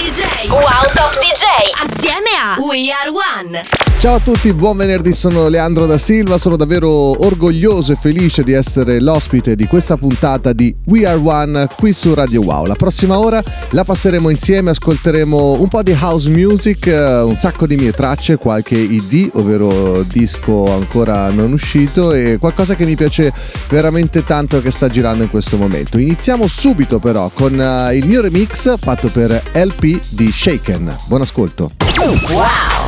Wow Top DJ. Assieme a We Are One. Ciao a tutti, buon venerdì, sono Leandro da Silva, sono davvero orgoglioso e felice di essere l'ospite di questa puntata di We Are One qui su Radio Wow. La prossima ora la passeremo insieme, ascolteremo un po' di house music, eh, un sacco di mie tracce, qualche ID, ovvero disco ancora non uscito e qualcosa che mi piace veramente tanto che sta girando in questo momento. Iniziamo subito però con uh, il mio remix fatto per LP di Shaken. Buon ascolto. Wow!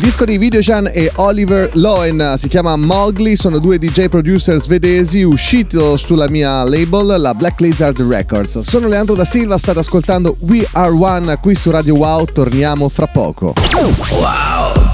Disco di Videojan e Oliver Loen si chiama Mowgli, sono due DJ producer svedesi uscito sulla mia label, la Black Lizard Records. Sono Leandro da Silva, state ascoltando We Are One qui su Radio Wow, torniamo fra poco. Wow!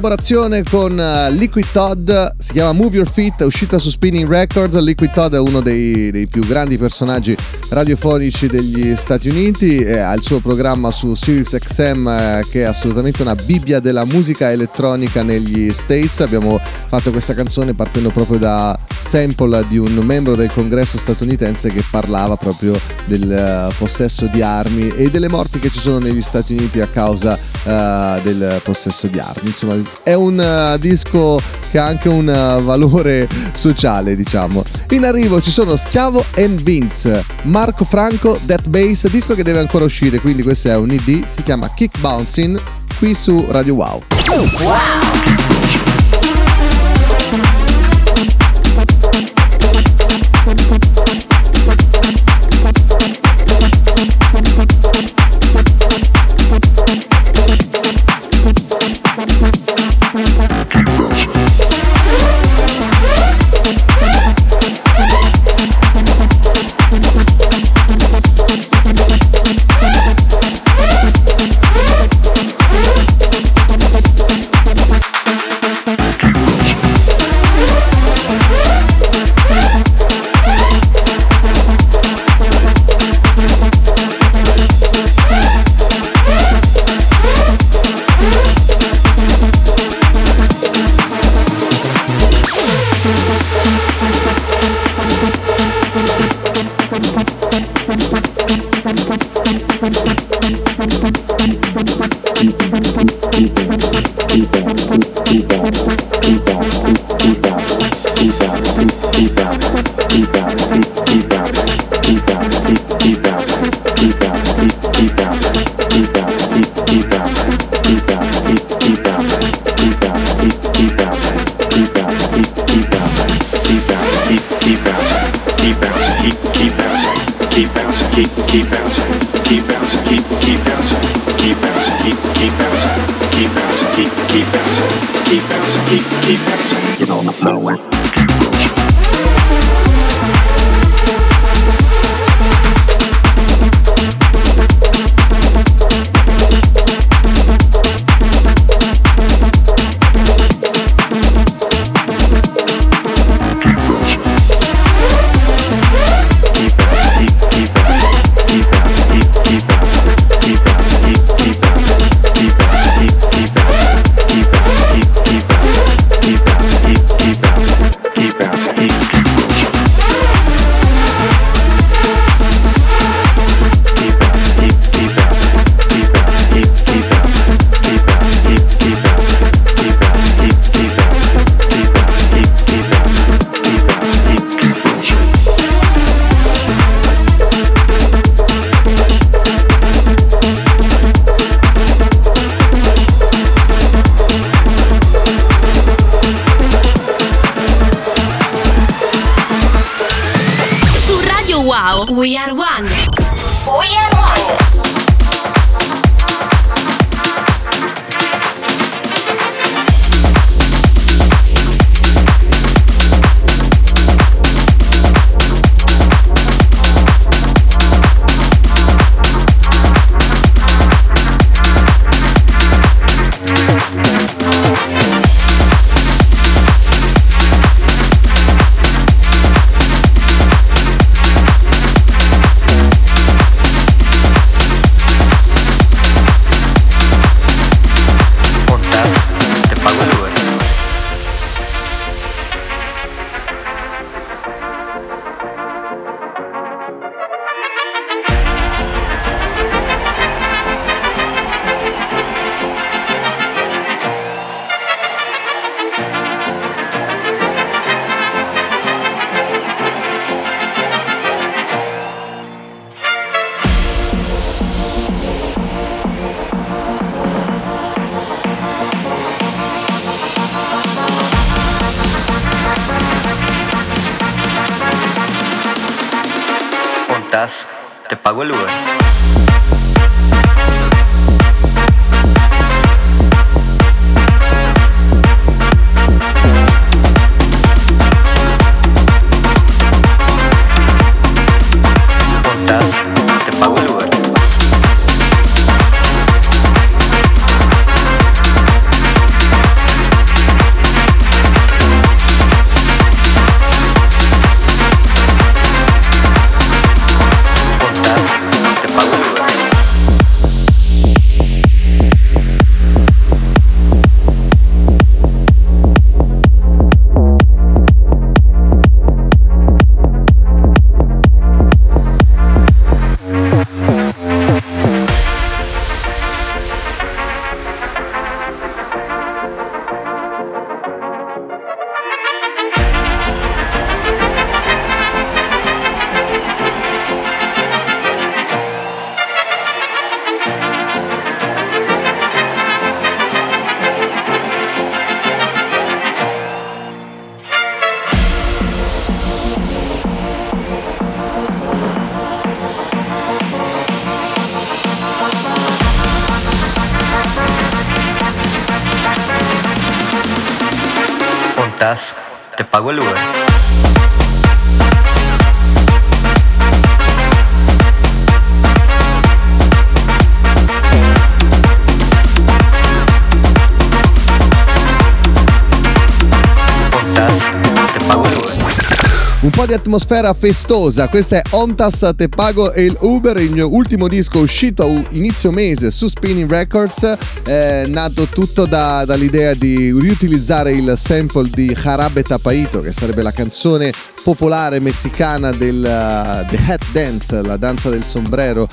Collaborazione con eh, Liquid Todd si chiama Move Your Feet, è uscita su Spinning Records. Liquid Todd è uno dei, dei più grandi personaggi radiofonici degli Stati Uniti, e ha il suo programma su Sirius XM eh, che è assolutamente una bibbia della musica elettronica negli States. Abbiamo fatto questa canzone partendo proprio da sample di un membro del congresso statunitense che parlava proprio del eh, possesso di armi e delle morti che ci sono negli Stati Uniti a causa eh, del possesso di armi. Insomma, è un eh, disco che ha anche un eh, valore sociale, diciamo. In arrivo ci sono Schiavo and Vince, Marco Franco, Death Bass, disco che deve ancora uscire, quindi questo è un ID, si chiama Kick Bouncing, qui su Radio Wow. Su el el We Un po' di atmosfera festosa, questa è Ontas Te Pago e il Uber, il mio ultimo disco uscito inizio mese su Spinning Records, è nato tutto da- dall'idea di riutilizzare il sample di Jarabe Tapaito, che sarebbe la canzone popolare messicana del uh, The Hat Dance, la danza del sombrero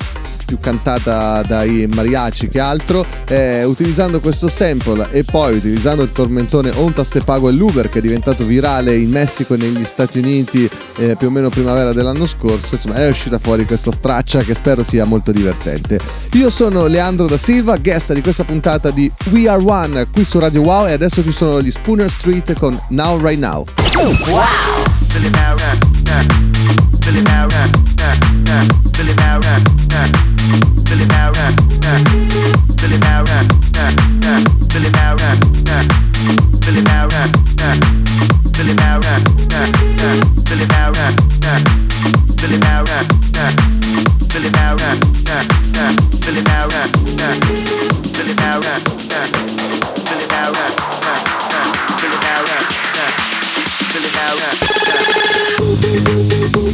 più cantata dai mariachi che altro, eh, utilizzando questo sample e poi utilizzando il tormentone Ontas Te Pago e l'Uber che è diventato virale in Messico e negli Stati Uniti eh, più o meno primavera dell'anno scorso, insomma è uscita fuori questa straccia che spero sia molto divertente. Io sono Leandro da Silva, guest di questa puntata di We Are One qui su Radio Wow e adesso ci sono gli Spooner Street con Now Right Now. Fill it. Música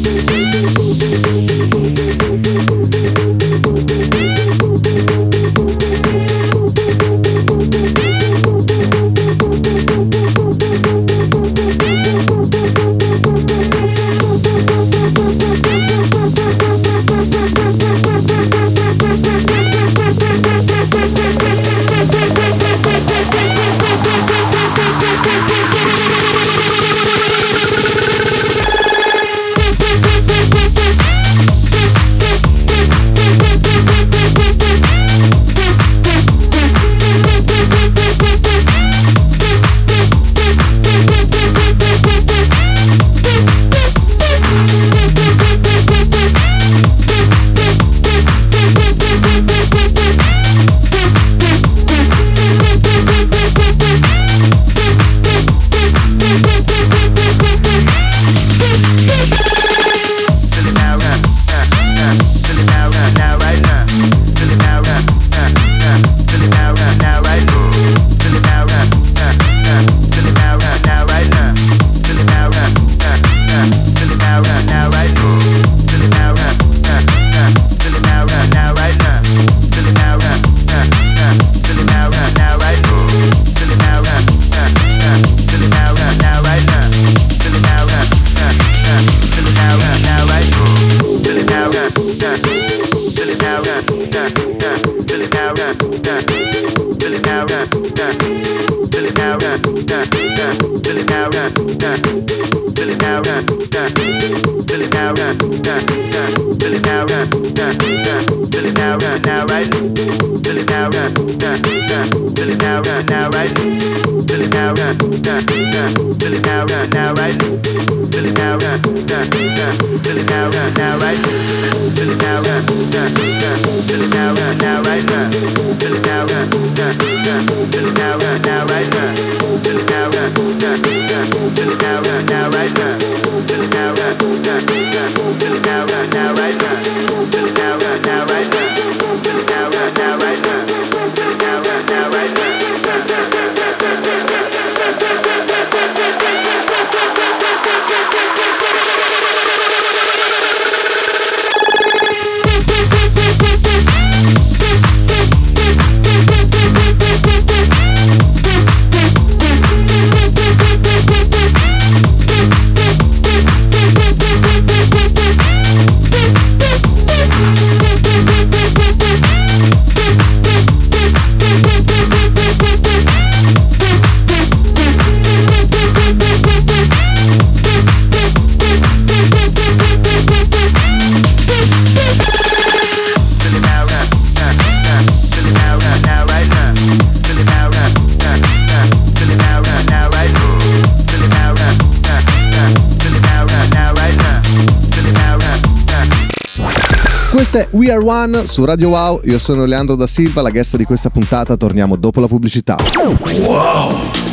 now, now, right? Feel it now, now, now, right? now, right now. Questa è We Are One su Radio Wow, io sono Leandro da Silva, la guest di questa puntata, torniamo dopo la pubblicità. Wow!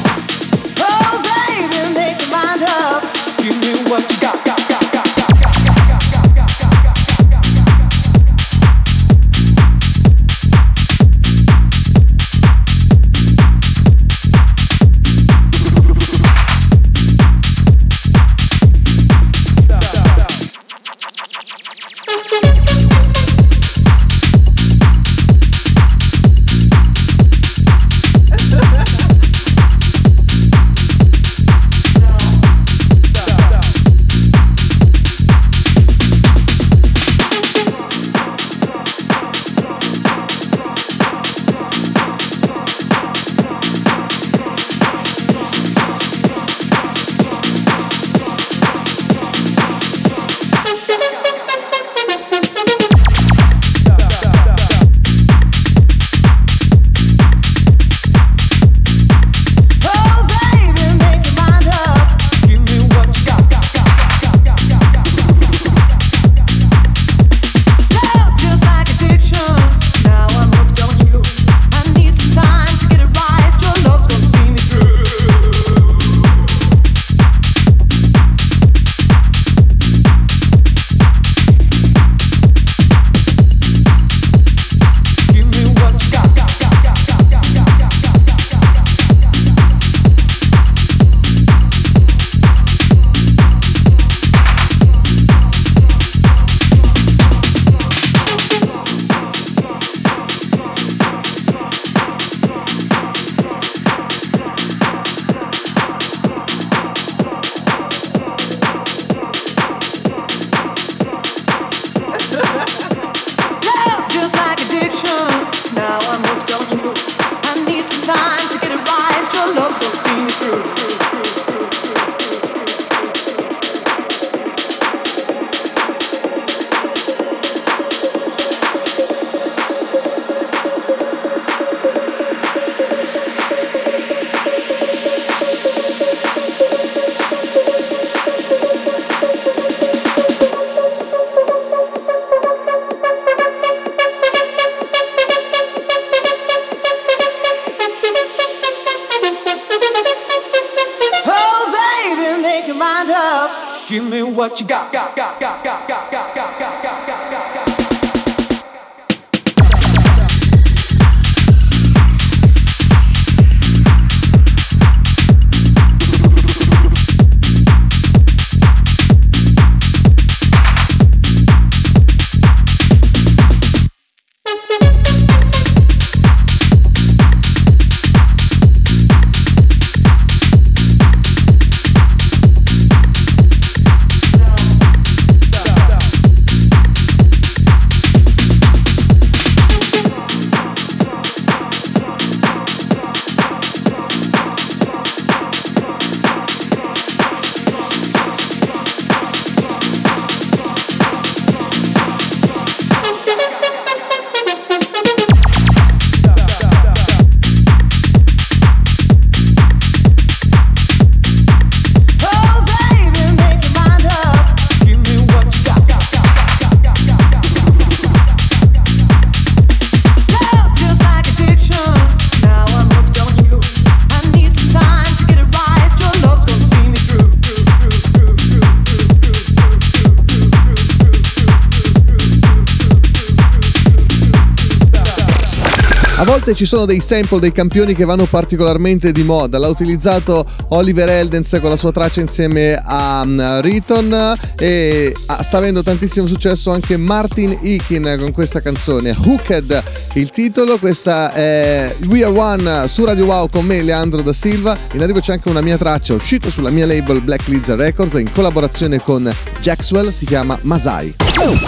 Volte ci sono dei sample, dei campioni che vanno particolarmente di moda. L'ha utilizzato Oliver Eldens con la sua traccia insieme a um, Riton e ah, sta avendo tantissimo successo anche Martin Ikin con questa canzone. Hooked il titolo, questa è We Are One su Radio Wow con me Leandro da Silva. In arrivo c'è anche una mia traccia uscita sulla mia label Black Lizard Records in collaborazione con Jackswell, si chiama Masai.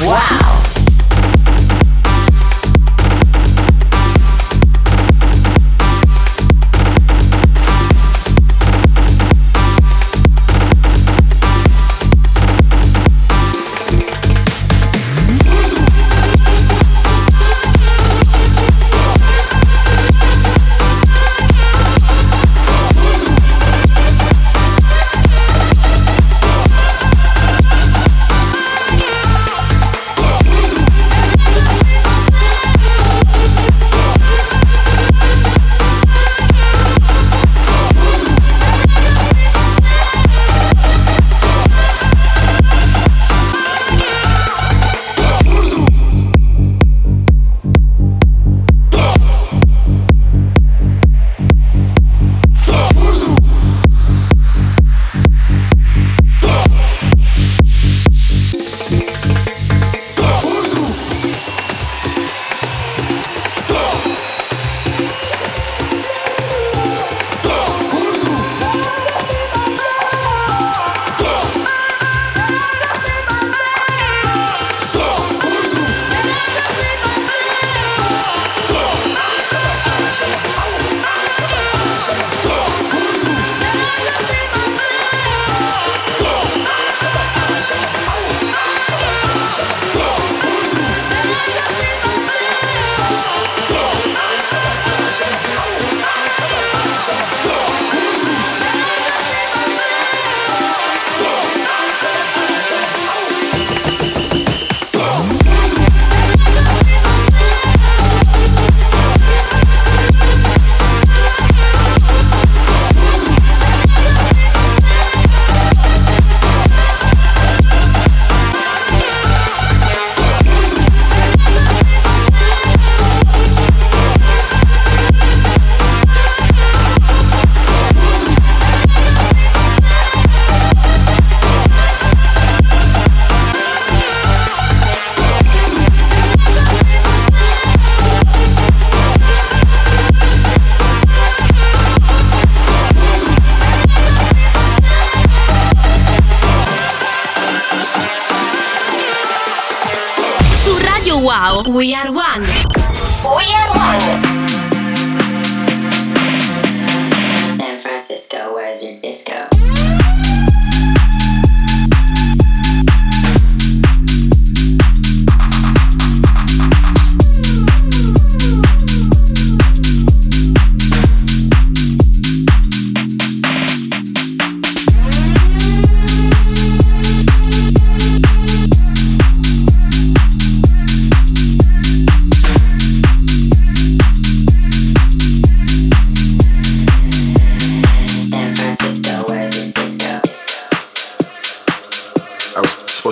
Wow!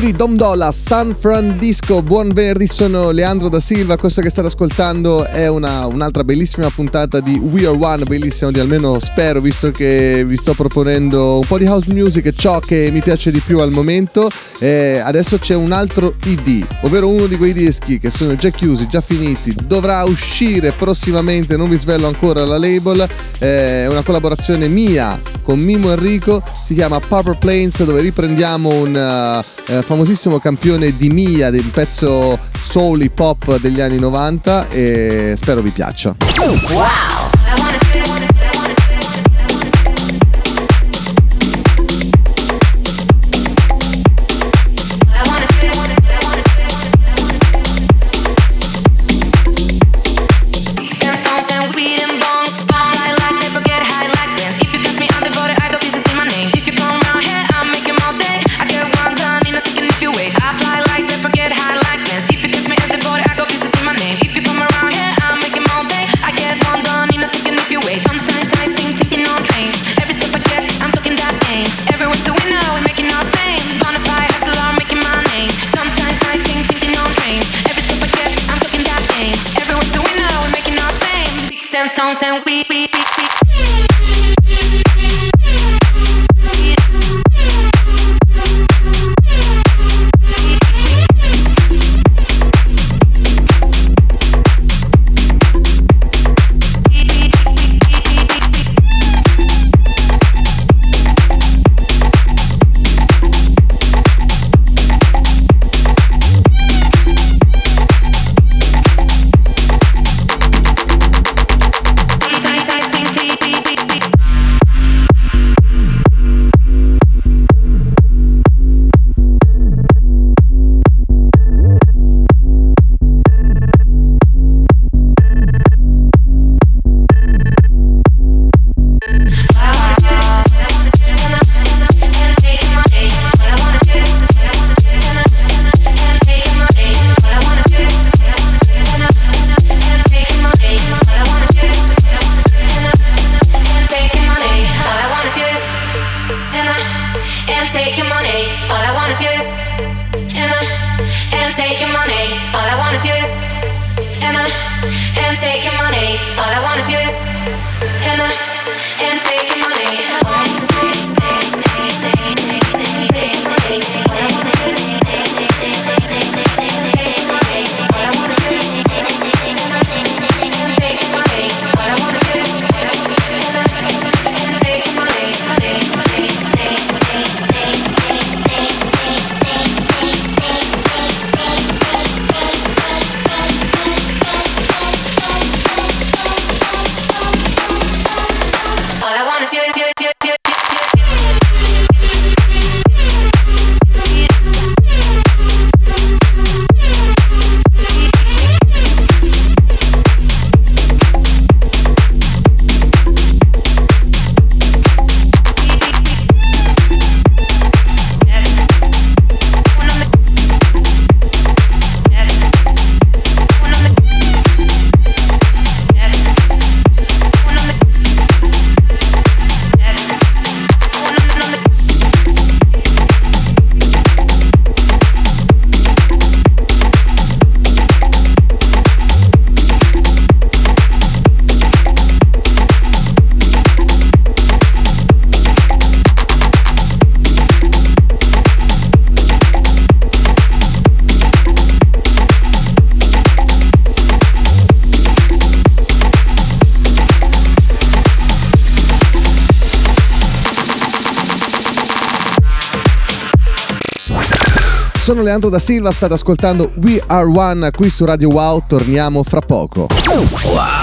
Di Dom Dolla, San Fran Disco, buon venerdì, sono Leandro da Silva, questo che state ascoltando è una, un'altra bellissima puntata di We Are One, bellissimo di almeno spero, visto che vi sto proponendo un po' di house music, ciò che mi piace di più al momento. Eh, adesso c'è un altro ID, ovvero uno di quei dischi che sono già chiusi, già finiti, dovrà uscire prossimamente, non vi svelo ancora la label, eh, è una collaborazione mia con Mimo Enrico, si chiama Purple Planes dove riprendiamo un eh, famosissimo campione di Mia, del pezzo soul hip hop degli anni 90 e spero vi piaccia. Sometimes Sono Leandro da Silva, state ascoltando We Are One qui su Radio Wow, torniamo fra poco. Give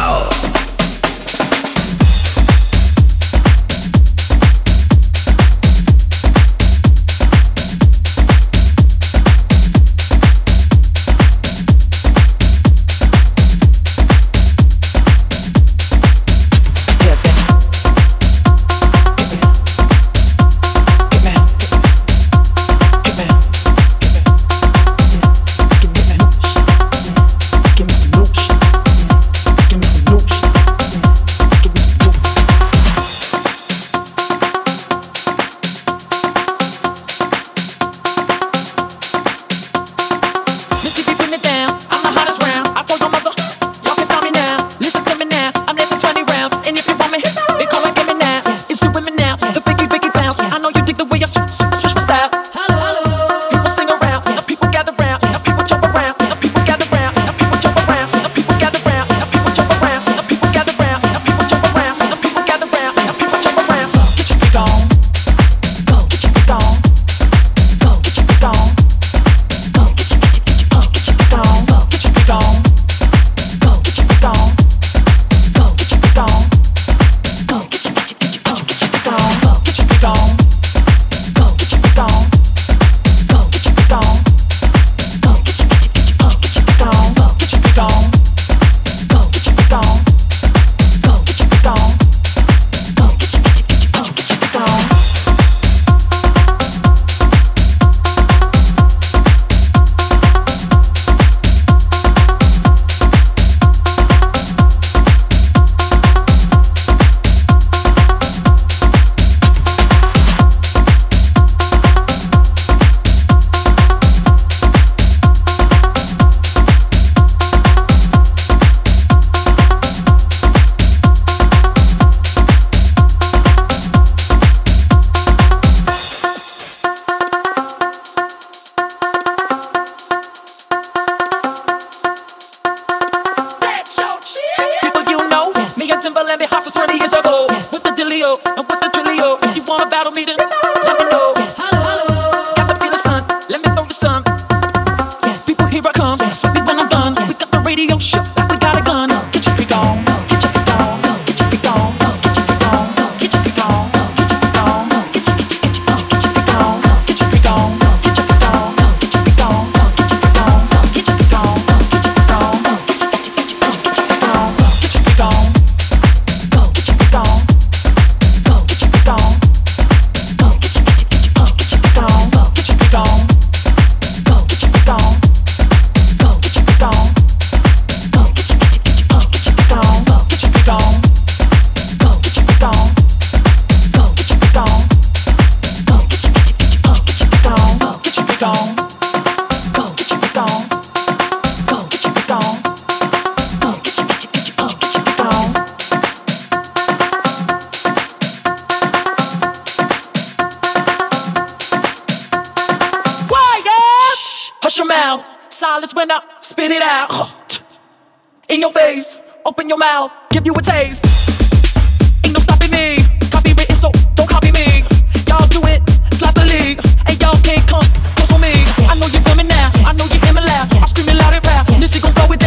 Open your mouth. Give you a taste. Ain't no stopping me. Copywritten, so don't copy me. Y'all do it sloppily. And y'all can't come close for me. I know you're coming now. I know you hear me loud. I scream it loud and proud. This shit gon' throw it down.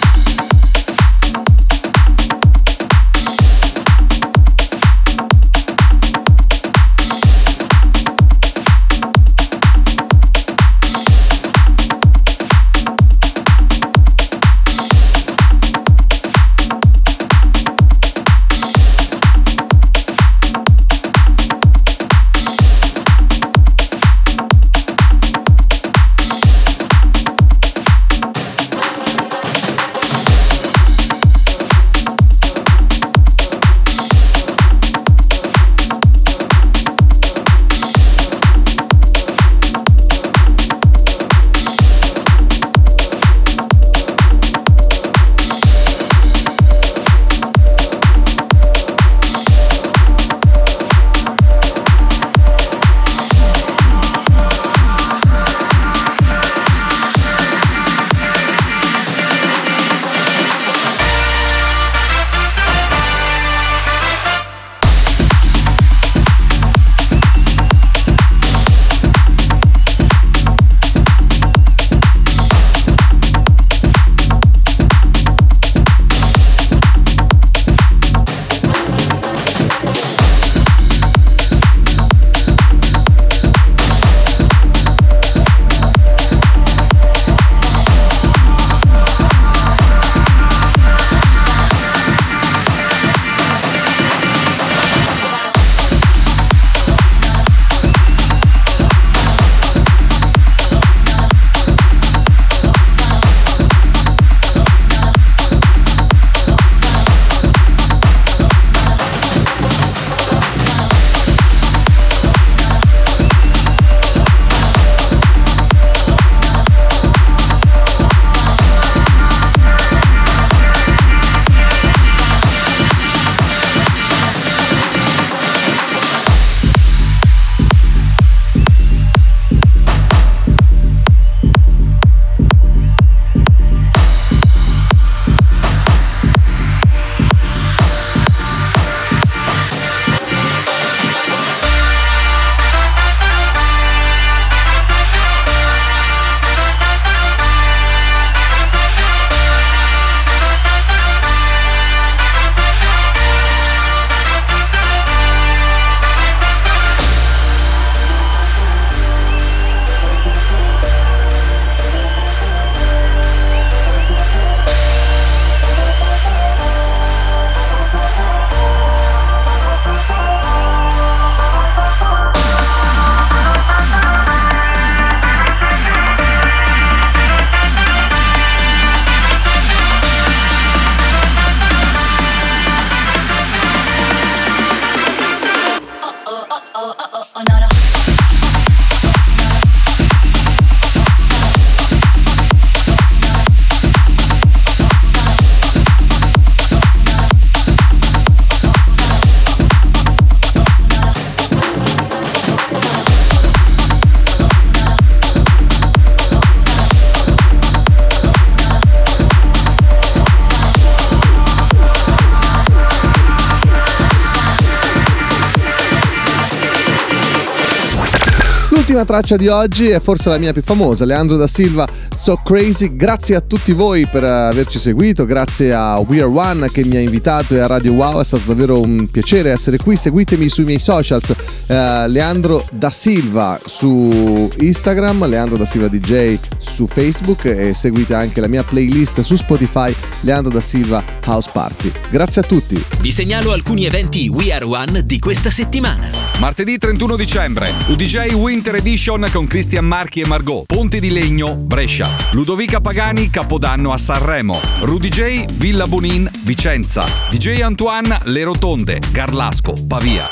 L'ultima traccia di oggi è forse la mia più famosa, Leandro da Silva, So Crazy. Grazie a tutti voi per averci seguito, grazie a We Are One che mi ha invitato e a Radio Wow, è stato davvero un piacere essere qui. Seguitemi sui miei socials, eh, Leandro da Silva su Instagram, Leandro da Silva DJ su Facebook e seguite anche la mia playlist su Spotify, Leandro da Silva House Party. Grazie a tutti. Vi segnalo alcuni eventi We Are One di questa settimana. Martedì 31 dicembre, UDJ Winter Edition con Cristian Marchi e Margot, Ponte di Legno, Brescia. Ludovica Pagani, Capodanno a Sanremo. Rudy J, Villa Bonin, Vicenza. DJ Antoine, Le Rotonde, Garlasco, Pavia.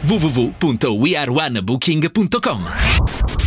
www.weareonebooking.com